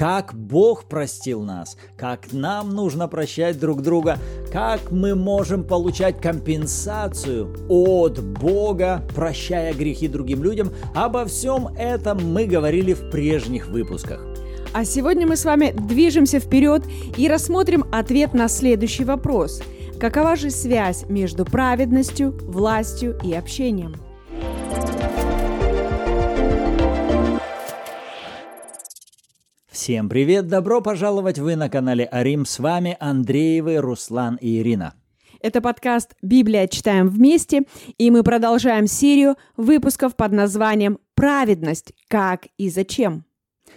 как Бог простил нас, как нам нужно прощать друг друга, как мы можем получать компенсацию от Бога, прощая грехи другим людям. Обо всем этом мы говорили в прежних выпусках. А сегодня мы с вами движемся вперед и рассмотрим ответ на следующий вопрос. Какова же связь между праведностью, властью и общением? Всем привет! Добро пожаловать! Вы на канале Арим. С вами Андреевы, Руслан и Ирина. Это подкаст «Библия. Читаем вместе», и мы продолжаем серию выпусков под названием «Праведность. Как и зачем?».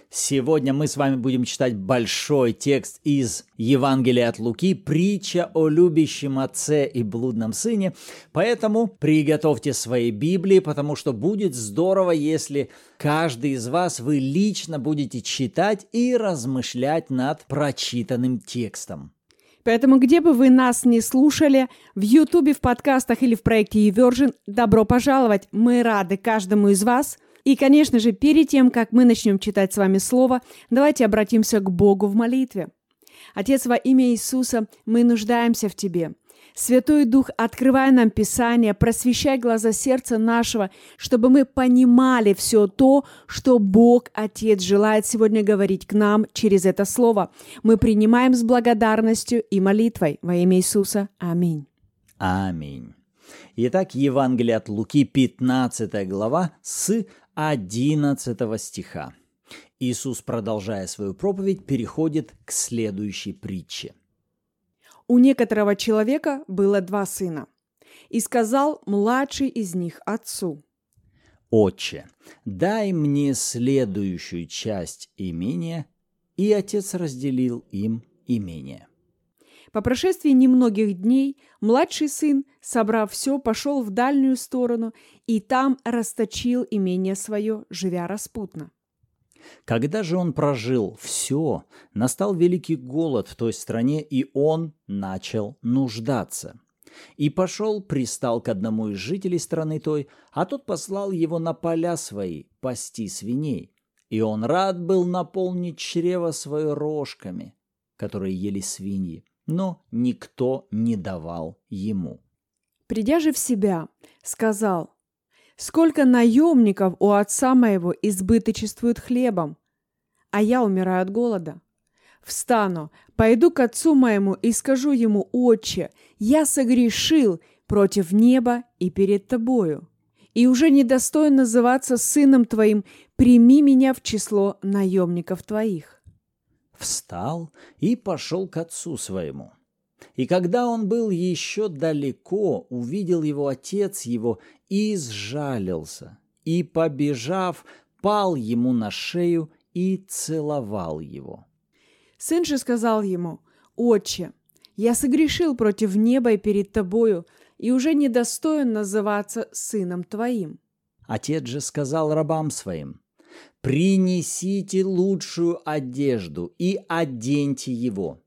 Сегодня мы с вами будем читать большой текст из Евангелия от Луки, притча о любящем отце и блудном сыне. Поэтому приготовьте свои Библии, потому что будет здорово, если каждый из вас вы лично будете читать и размышлять над прочитанным текстом. Поэтому где бы вы нас не слушали, в Ютубе, в подкастах или в проекте YouVersion, добро пожаловать! Мы рады каждому из вас – и, конечно же, перед тем, как мы начнем читать с вами Слово, давайте обратимся к Богу в молитве. Отец, во имя Иисуса, мы нуждаемся в Тебе. Святой Дух, открывай нам Писание, просвещай глаза сердца нашего, чтобы мы понимали все то, что Бог, Отец, желает сегодня говорить к нам через это Слово. Мы принимаем с благодарностью и молитвой во имя Иисуса. Аминь. Аминь. Итак, Евангелие от Луки, 15 глава, с 11 стиха. Иисус, продолжая свою проповедь, переходит к следующей притче. У некоторого человека было два сына, и сказал младший из них отцу, «Отче, дай мне следующую часть имения». И отец разделил им имение. По прошествии немногих дней младший сын, собрав все, пошел в дальнюю сторону и там расточил имение свое, живя распутно. Когда же он прожил все, настал великий голод в той стране, и он начал нуждаться. И пошел, пристал к одному из жителей страны той, а тот послал его на поля свои пасти свиней. И он рад был наполнить чрево свое рожками, которые ели свиньи но никто не давал ему. Придя же в себя, сказал, «Сколько наемников у отца моего избыточествуют хлебом, а я умираю от голода. Встану, пойду к отцу моему и скажу ему, «Отче, я согрешил против неба и перед тобою, и уже недостоин называться сыном твоим, прими меня в число наемников твоих» встал и пошел к отцу своему. И когда он был еще далеко, увидел его отец его и сжалился, и, побежав, пал ему на шею и целовал его. Сын же сказал ему, «Отче, я согрешил против неба и перед тобою, и уже недостоин называться сыном твоим». Отец же сказал рабам своим, принесите лучшую одежду и оденьте его,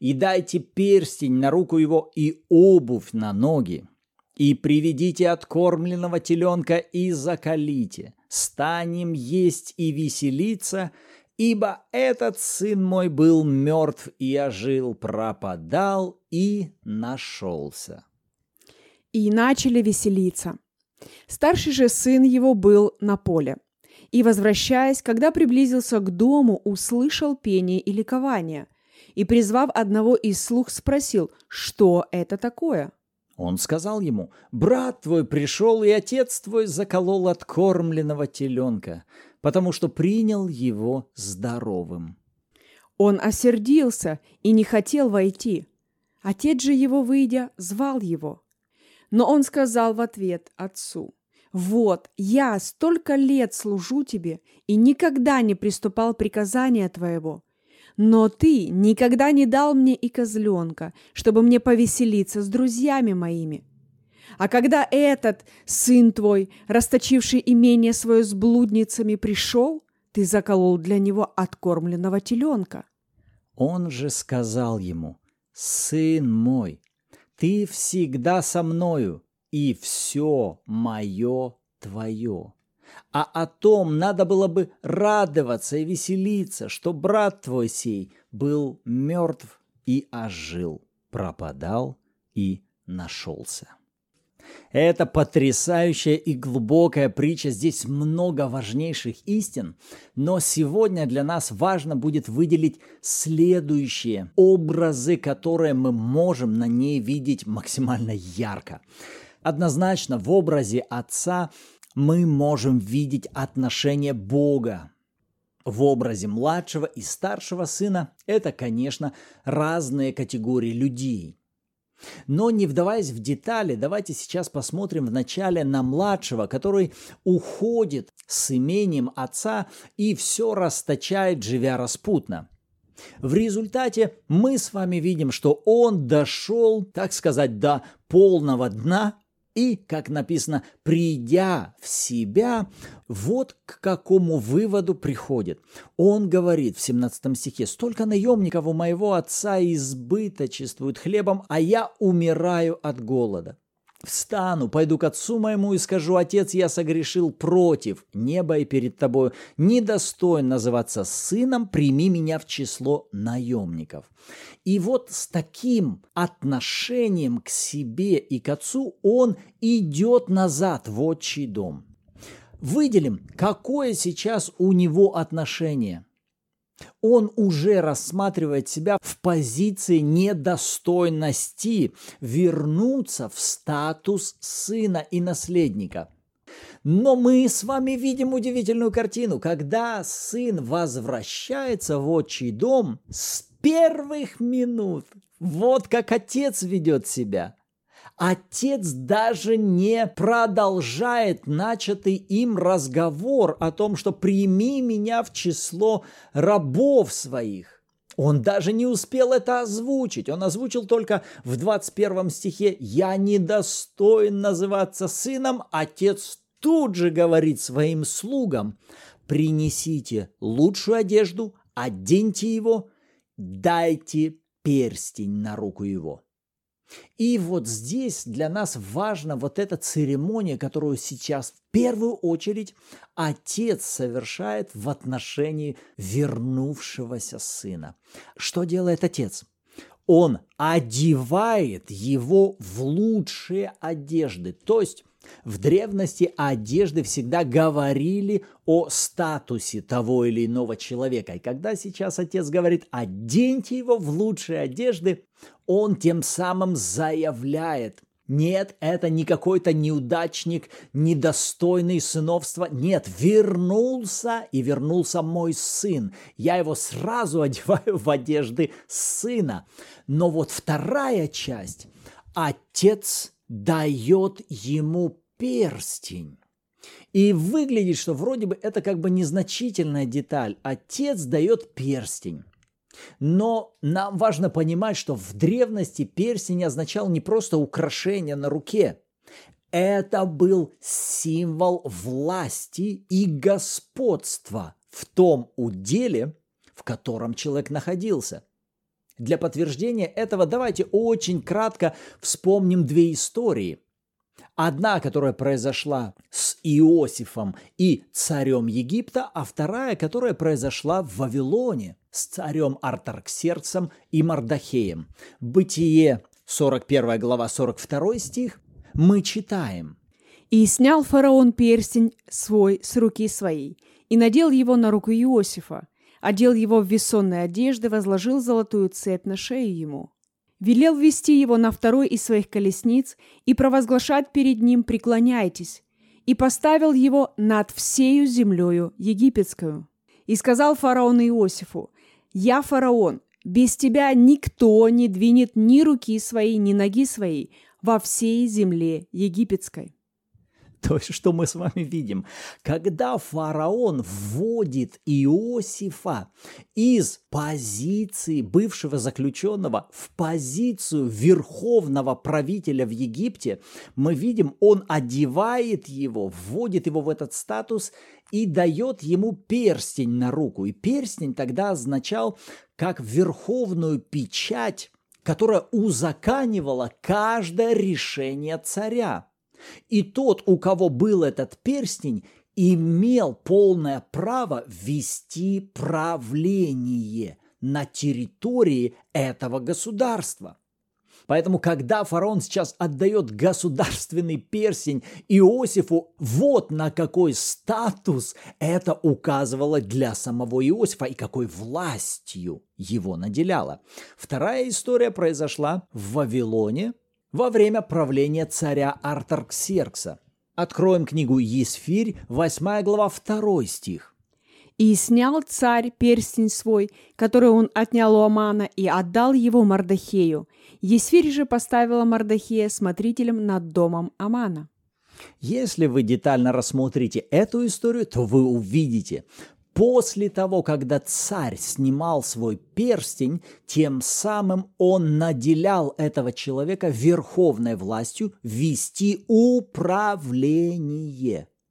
и дайте перстень на руку его и обувь на ноги, и приведите откормленного теленка и закалите, станем есть и веселиться, ибо этот сын мой был мертв и ожил, пропадал и нашелся. И начали веселиться. Старший же сын его был на поле – и, возвращаясь, когда приблизился к дому, услышал пение и ликование, и, призвав одного из слуг, спросил, что это такое. Он сказал ему, «Брат твой пришел, и отец твой заколол откормленного теленка, потому что принял его здоровым». Он осердился и не хотел войти. Отец же его, выйдя, звал его. Но он сказал в ответ отцу, «Вот, я столько лет служу тебе и никогда не приступал приказания твоего. Но ты никогда не дал мне и козленка, чтобы мне повеселиться с друзьями моими. А когда этот сын твой, расточивший имение свое с блудницами, пришел, ты заколол для него откормленного теленка». Он же сказал ему, «Сын мой, ты всегда со мною, и все мое твое. а о том надо было бы радоваться и веселиться, что брат твой сей был мертв и ожил, пропадал и нашелся. Это потрясающая и глубокая притча. Здесь много важнейших истин. Но сегодня для нас важно будет выделить следующие образы, которые мы можем на ней видеть максимально ярко. Однозначно в образе Отца мы можем видеть отношение Бога. В образе младшего и старшего сына это, конечно, разные категории людей. Но не вдаваясь в детали, давайте сейчас посмотрим вначале на младшего, который уходит с имением отца и все расточает, живя распутно. В результате мы с вами видим, что он дошел, так сказать, до полного дна и, как написано, придя в себя, вот к какому выводу приходит. Он говорит в 17 стихе, «Столько наемников у моего отца избыточествуют хлебом, а я умираю от голода». Встану, пойду к отцу моему и скажу, отец, я согрешил против неба и перед тобою, недостоин называться сыном, прими меня в число наемников. И вот с таким отношением к себе и к отцу он идет назад в отчий дом. Выделим, какое сейчас у него отношение – он уже рассматривает себя в позиции недостойности вернуться в статус сына и наследника. Но мы с вами видим удивительную картину, когда сын возвращается в отчий дом с первых минут. Вот как отец ведет себя – Отец даже не продолжает начатый им разговор о том, что прими меня в число рабов своих. Он даже не успел это озвучить. Он озвучил только в 21 стихе «Я недостоин называться сыном». Отец тут же говорит своим слугам «Принесите лучшую одежду, оденьте его, дайте перстень на руку его». И вот здесь для нас важна вот эта церемония, которую сейчас в первую очередь отец совершает в отношении вернувшегося сына. Что делает отец? Он одевает его в лучшие одежды, то есть в древности одежды всегда говорили о статусе того или иного человека. И когда сейчас отец говорит «оденьте его в лучшие одежды», он тем самым заявляет – нет, это не какой-то неудачник, недостойный сыновства. Нет, вернулся и вернулся мой сын. Я его сразу одеваю в одежды сына. Но вот вторая часть. Отец дает ему перстень. И выглядит, что вроде бы это как бы незначительная деталь. Отец дает перстень. Но нам важно понимать, что в древности перстень означал не просто украшение на руке. Это был символ власти и господства в том уделе, в котором человек находился – для подтверждения этого давайте очень кратко вспомним две истории. Одна, которая произошла с Иосифом и царем Египта, а вторая, которая произошла в Вавилоне с царем Артарксерцем и Мардахеем. Бытие, 41 глава, 42 стих, мы читаем. «И снял фараон перстень свой с руки своей, и надел его на руку Иосифа, одел его в весонные одежды, возложил золотую цепь на шею ему. Велел вести его на второй из своих колесниц и провозглашать перед ним «преклоняйтесь», и поставил его над всею землею египетскую. И сказал фараон Иосифу, «Я фараон, без тебя никто не двинет ни руки своей, ни ноги своей во всей земле египетской». То что мы с вами видим? Когда фараон вводит Иосифа из позиции бывшего заключенного в позицию верховного правителя в Египте, мы видим, он одевает его, вводит его в этот статус и дает ему перстень на руку. И перстень тогда означал как верховную печать, которая узаканивала каждое решение царя. И тот, у кого был этот перстень, имел полное право вести правление на территории этого государства. Поэтому, когда фараон сейчас отдает государственный перстень Иосифу, вот на какой статус это указывало для самого Иосифа и какой властью его наделяло. Вторая история произошла в Вавилоне во время правления царя Артарксеркса. Откроем книгу Есфирь, 8 глава, 2 стих. И снял царь перстень свой, который он отнял у Амана, и отдал его Мардахею. Есфирь же поставила Мардахея смотрителем над домом Амана. Если вы детально рассмотрите эту историю, то вы увидите, после того, когда царь снимал свой перстень, тем самым он наделял этого человека верховной властью вести управление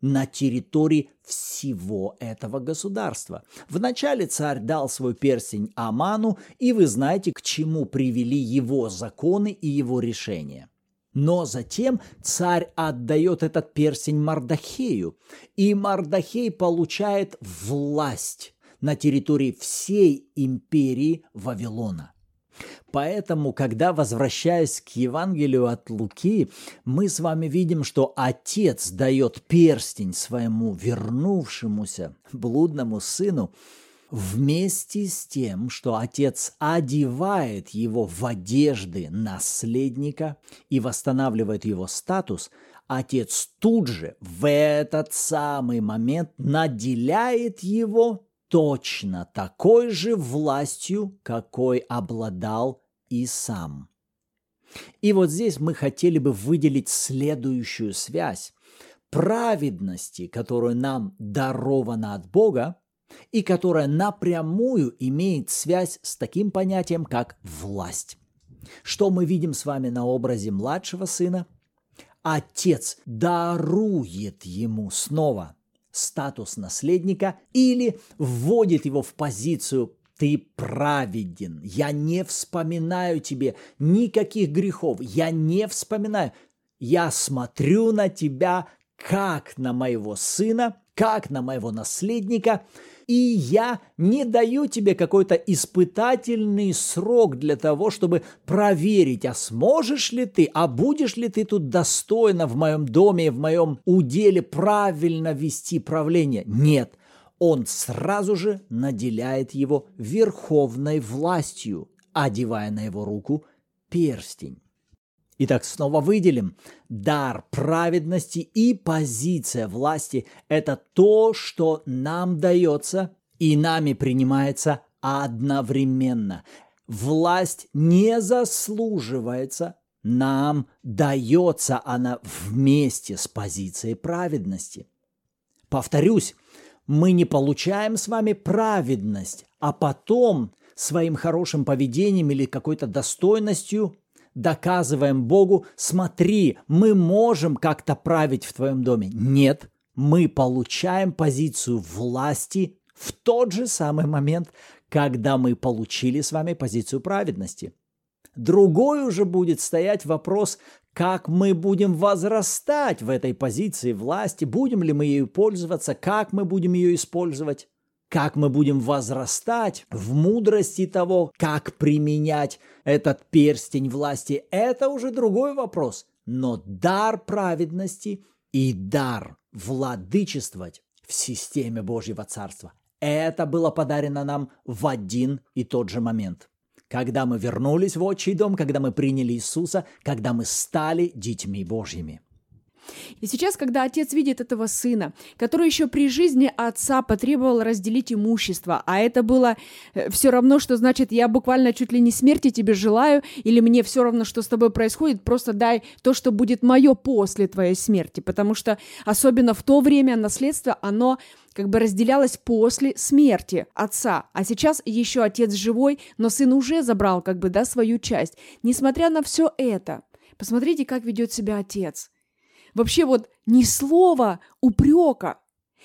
на территории всего этого государства. Вначале царь дал свой перстень Аману, и вы знаете, к чему привели его законы и его решения. Но затем царь отдает этот перстень Мардахею, и Мардахей получает власть на территории всей империи Вавилона – Поэтому, когда возвращаясь к Евангелию от Луки, мы с вами видим, что отец дает перстень своему вернувшемуся блудному сыну, вместе с тем, что отец одевает его в одежды наследника и восстанавливает его статус, отец тут же в этот самый момент наделяет его точно такой же властью, какой обладал и сам. И вот здесь мы хотели бы выделить следующую связь праведности, которую нам дарована от Бога, и которая напрямую имеет связь с таким понятием, как власть. Что мы видим с вами на образе младшего сына? Отец дарует ему снова статус наследника или вводит его в позицию ты праведен, я не вспоминаю тебе никаких грехов, я не вспоминаю, я смотрю на тебя как на моего сына, как на моего наследника – и я не даю тебе какой-то испытательный срок для того, чтобы проверить, а сможешь ли ты, а будешь ли ты тут достойно в моем доме, в моем уделе правильно вести правление. Нет, он сразу же наделяет его верховной властью, одевая на его руку перстень. Итак, снова выделим. Дар праведности и позиция власти – это то, что нам дается и нами принимается одновременно. Власть не заслуживается, нам дается она вместе с позицией праведности. Повторюсь, мы не получаем с вами праведность, а потом своим хорошим поведением или какой-то достойностью доказываем Богу, смотри, мы можем как-то править в твоем доме. Нет, мы получаем позицию власти в тот же самый момент, когда мы получили с вами позицию праведности. Другой уже будет стоять вопрос, как мы будем возрастать в этой позиции власти, будем ли мы ею пользоваться, как мы будем ее использовать. Как мы будем возрастать в мудрости того, как применять этот перстень власти, это уже другой вопрос. Но дар праведности и дар владычествовать в системе Божьего Царства, это было подарено нам в один и тот же момент. Когда мы вернулись в отчий дом, когда мы приняли Иисуса, когда мы стали детьми Божьими – и сейчас, когда отец видит этого сына, который еще при жизни отца потребовал разделить имущество, а это было э, все равно, что значит, я буквально чуть ли не смерти тебе желаю, или мне все равно, что с тобой происходит, просто дай то, что будет мое после твоей смерти, потому что особенно в то время наследство, оно как бы разделялось после смерти отца. А сейчас еще отец живой, но сын уже забрал как бы, да, свою часть. Несмотря на все это, посмотрите, как ведет себя отец – Вообще вот ни слова упрека,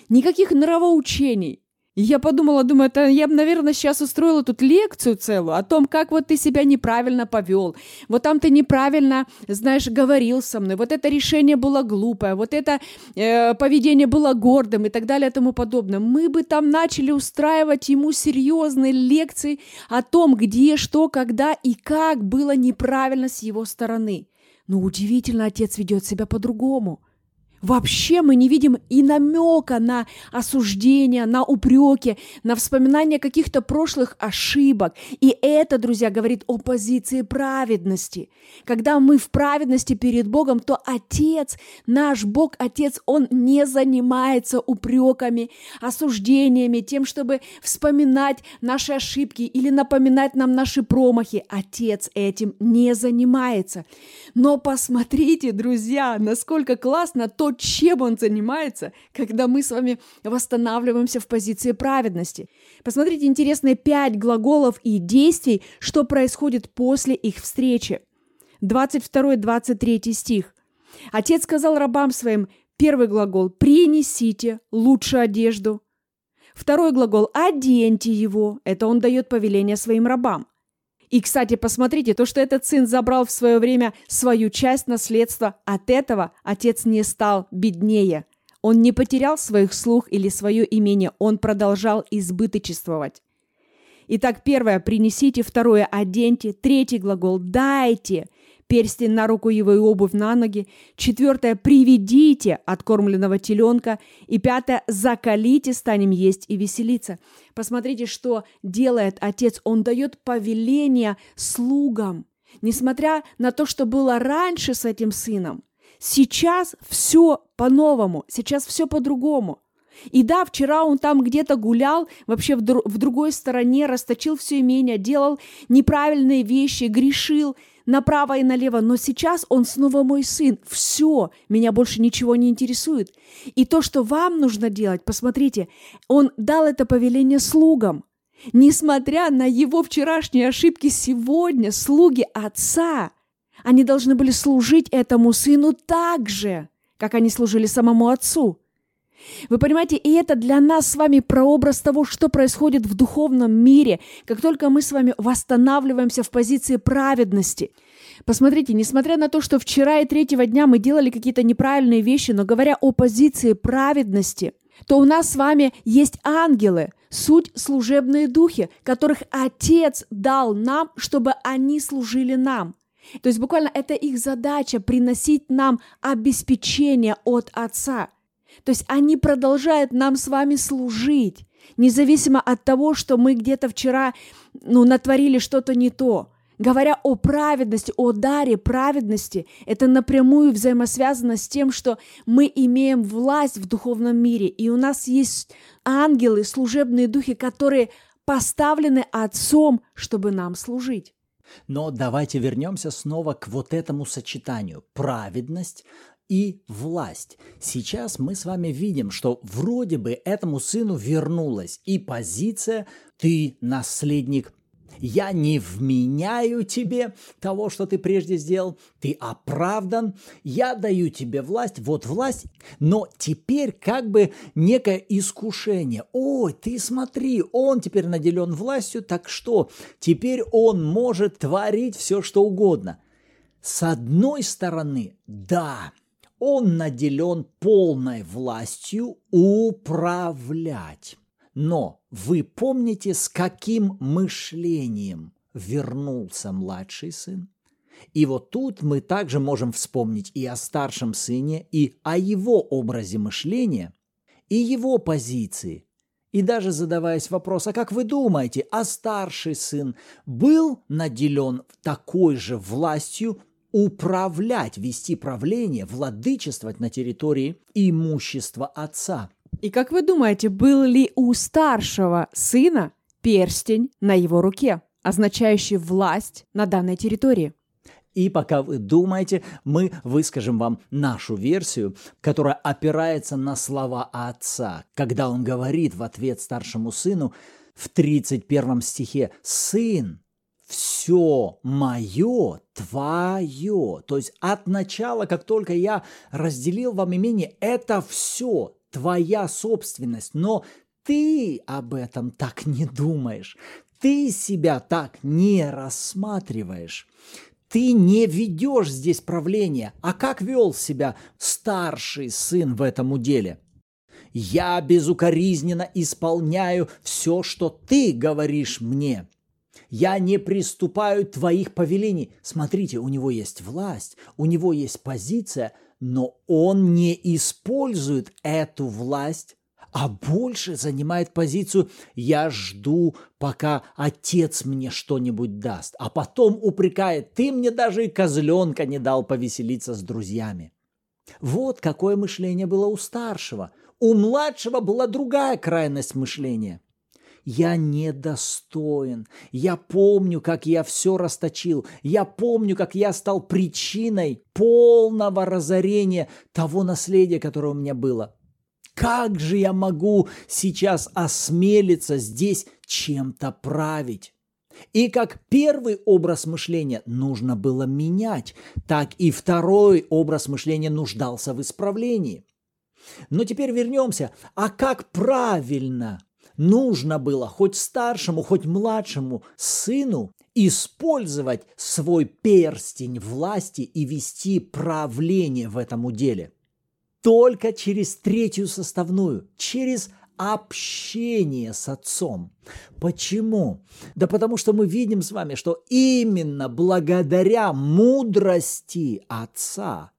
никаких нравоучений. И я подумала, думаю, это я бы, наверное, сейчас устроила тут лекцию целую о том, как вот ты себя неправильно повел. Вот там ты неправильно, знаешь, говорил со мной. Вот это решение было глупое, вот это э, поведение было гордым и так далее и тому подобное. Мы бы там начали устраивать ему серьезные лекции о том, где, что, когда и как было неправильно с его стороны. Но удивительно, отец ведет себя по-другому. Вообще мы не видим и намека на осуждение, на упреки, на вспоминание каких-то прошлых ошибок. И это, друзья, говорит о позиции праведности. Когда мы в праведности перед Богом, то Отец, наш Бог, Отец, Он не занимается упреками, осуждениями, тем, чтобы вспоминать наши ошибки или напоминать нам наши промахи. Отец этим не занимается. Но посмотрите, друзья, насколько классно то, чем он занимается, когда мы с вами восстанавливаемся в позиции праведности. Посмотрите интересные пять глаголов и действий, что происходит после их встречи. 22-23 стих. Отец сказал рабам своим, первый глагол «принесите лучшую одежду». Второй глагол «оденьте его». Это он дает повеление своим рабам. И, кстати, посмотрите, то, что этот сын забрал в свое время свою часть наследства, от этого отец не стал беднее. Он не потерял своих слух или свое имение, он продолжал избыточествовать. Итак, первое – принесите, второе – оденьте, третий глагол – дайте – перстень на руку его и обувь на ноги. Четвертое – приведите откормленного теленка. И пятое – закалите, станем есть и веселиться. Посмотрите, что делает отец. Он дает повеление слугам. Несмотря на то, что было раньше с этим сыном, сейчас все по-новому, сейчас все по-другому. И да, вчера он там где-то гулял, вообще в, дру- в другой стороне, расточил все имение, делал неправильные вещи, грешил – направо и налево, но сейчас он снова мой сын. Все, меня больше ничего не интересует. И то, что вам нужно делать, посмотрите, он дал это повеление слугам. Несмотря на его вчерашние ошибки, сегодня слуги отца, они должны были служить этому сыну так же, как они служили самому отцу. Вы понимаете, и это для нас с вами прообраз того, что происходит в духовном мире, как только мы с вами восстанавливаемся в позиции праведности. Посмотрите, несмотря на то, что вчера и третьего дня мы делали какие-то неправильные вещи, но говоря о позиции праведности, то у нас с вами есть ангелы, суть служебные духи, которых Отец дал нам, чтобы они служили нам. То есть буквально это их задача приносить нам обеспечение от Отца. То есть они продолжают нам с вами служить, независимо от того, что мы где-то вчера ну, натворили что-то не то. Говоря о праведности, о даре праведности, это напрямую взаимосвязано с тем, что мы имеем власть в духовном мире, и у нас есть ангелы, служебные духи, которые поставлены Отцом, чтобы нам служить. Но давайте вернемся снова к вот этому сочетанию. Праведность и власть. Сейчас мы с вами видим, что вроде бы этому сыну вернулась и позиция «ты наследник я не вменяю тебе того, что ты прежде сделал. Ты оправдан. Я даю тебе власть. Вот власть. Но теперь как бы некое искушение. Ой, ты смотри, он теперь наделен властью, так что теперь он может творить все, что угодно. С одной стороны, да, он наделен полной властью управлять. Но вы помните, с каким мышлением вернулся младший сын? И вот тут мы также можем вспомнить и о старшем сыне, и о его образе мышления, и его позиции. И даже задаваясь вопросом, а как вы думаете, а старший сын был наделен такой же властью управлять, вести правление, владычествовать на территории имущества отца. И как вы думаете, был ли у старшего сына перстень на его руке, означающий власть на данной территории? И пока вы думаете, мы выскажем вам нашу версию, которая опирается на слова отца, когда он говорит в ответ старшему сыну в 31 стихе «Сын, все мое твое. То есть от начала, как только я разделил вам имение, это все твоя собственность. Но ты об этом так не думаешь. Ты себя так не рассматриваешь. Ты не ведешь здесь правление. А как вел себя старший сын в этом уделе? Я безукоризненно исполняю все, что ты говоришь мне. Я не приступаю твоих повелений. Смотрите, у него есть власть, у него есть позиция, но он не использует эту власть а больше занимает позицию «я жду, пока отец мне что-нибудь даст», а потом упрекает «ты мне даже и козленка не дал повеселиться с друзьями». Вот какое мышление было у старшего. У младшего была другая крайность мышления. Я недостоин. Я помню, как я все расточил. Я помню, как я стал причиной полного разорения того наследия, которое у меня было. Как же я могу сейчас осмелиться здесь чем-то править? И как первый образ мышления нужно было менять, так и второй образ мышления нуждался в исправлении. Но теперь вернемся. А как правильно нужно было хоть старшему, хоть младшему сыну использовать свой перстень власти и вести правление в этом уделе? только через третью составную, через общение с Отцом. Почему? Да потому что мы видим с вами, что именно благодаря мудрости Отца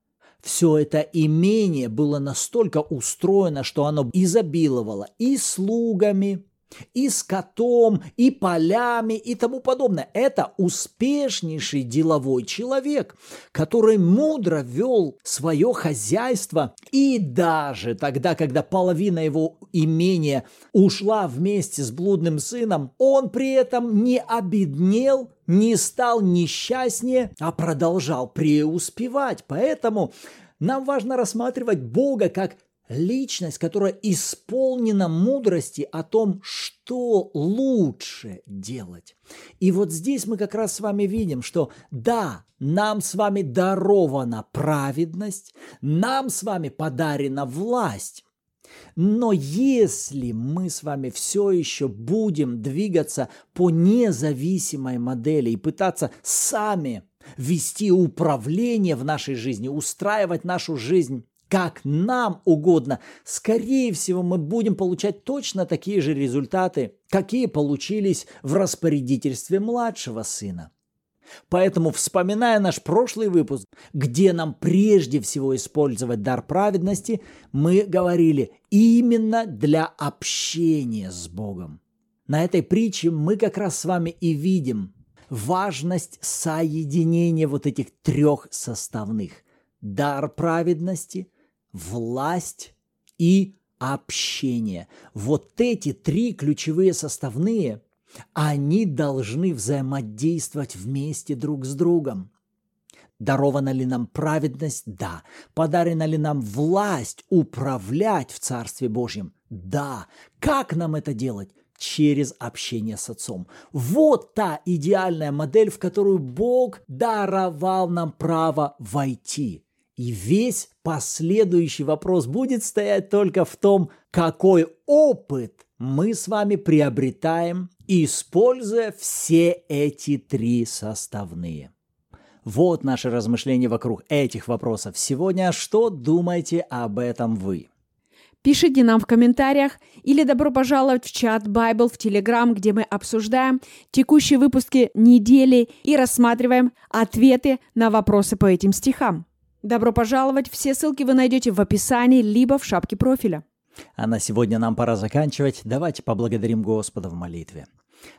все это имение было настолько устроено, что оно изобиловало и слугами, и скотом, и полями, и тому подобное. Это успешнейший деловой человек, который мудро вел свое хозяйство, и даже тогда, когда половина его имения ушла вместе с блудным сыном, он при этом не обеднел, не стал несчастнее, а продолжал преуспевать. Поэтому нам важно рассматривать Бога как личность, которая исполнена мудрости о том, что лучше делать. И вот здесь мы как раз с вами видим, что да, нам с вами дарована праведность, нам с вами подарена власть. Но если мы с вами все еще будем двигаться по независимой модели и пытаться сами вести управление в нашей жизни, устраивать нашу жизнь как нам угодно, скорее всего, мы будем получать точно такие же результаты, какие получились в распорядительстве младшего сына. Поэтому, вспоминая наш прошлый выпуск, где нам прежде всего использовать дар праведности, мы говорили именно для общения с Богом. На этой притче мы как раз с вами и видим важность соединения вот этих трех составных. Дар праведности, власть и общение. Вот эти три ключевые составные, они должны взаимодействовать вместе друг с другом. Дарована ли нам праведность? Да. Подарена ли нам власть управлять в Царстве Божьем? Да. Как нам это делать? Через общение с Отцом. Вот та идеальная модель, в которую Бог даровал нам право войти – и весь последующий вопрос будет стоять только в том, какой опыт мы с вами приобретаем, используя все эти три составные. Вот наши размышления вокруг этих вопросов сегодня. Что думаете об этом вы? Пишите нам в комментариях или добро пожаловать в чат Bible в Telegram, где мы обсуждаем текущие выпуски недели и рассматриваем ответы на вопросы по этим стихам. Добро пожаловать! Все ссылки вы найдете в описании, либо в шапке профиля. А на сегодня нам пора заканчивать. Давайте поблагодарим Господа в молитве.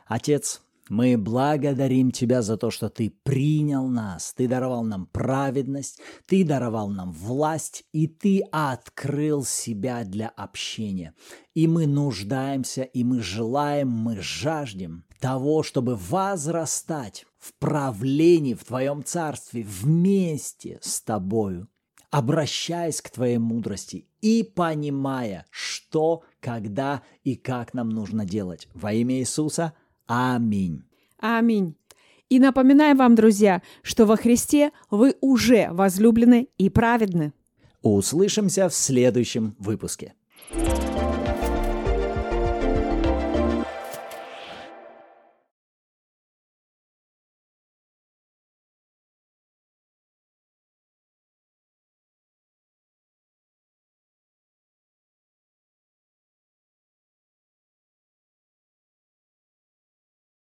Отец, мы благодарим Тебя за то, что Ты принял нас, Ты даровал нам праведность, Ты даровал нам власть, и Ты открыл себя для общения. И мы нуждаемся, и мы желаем, мы жаждем того, чтобы возрастать в правлении в Твоем Царстве вместе с Тобою, обращаясь к Твоей мудрости и понимая, что, когда и как нам нужно делать. Во имя Иисуса. Аминь. Аминь. И напоминаем вам, друзья, что во Христе вы уже возлюблены и праведны. Услышимся в следующем выпуске.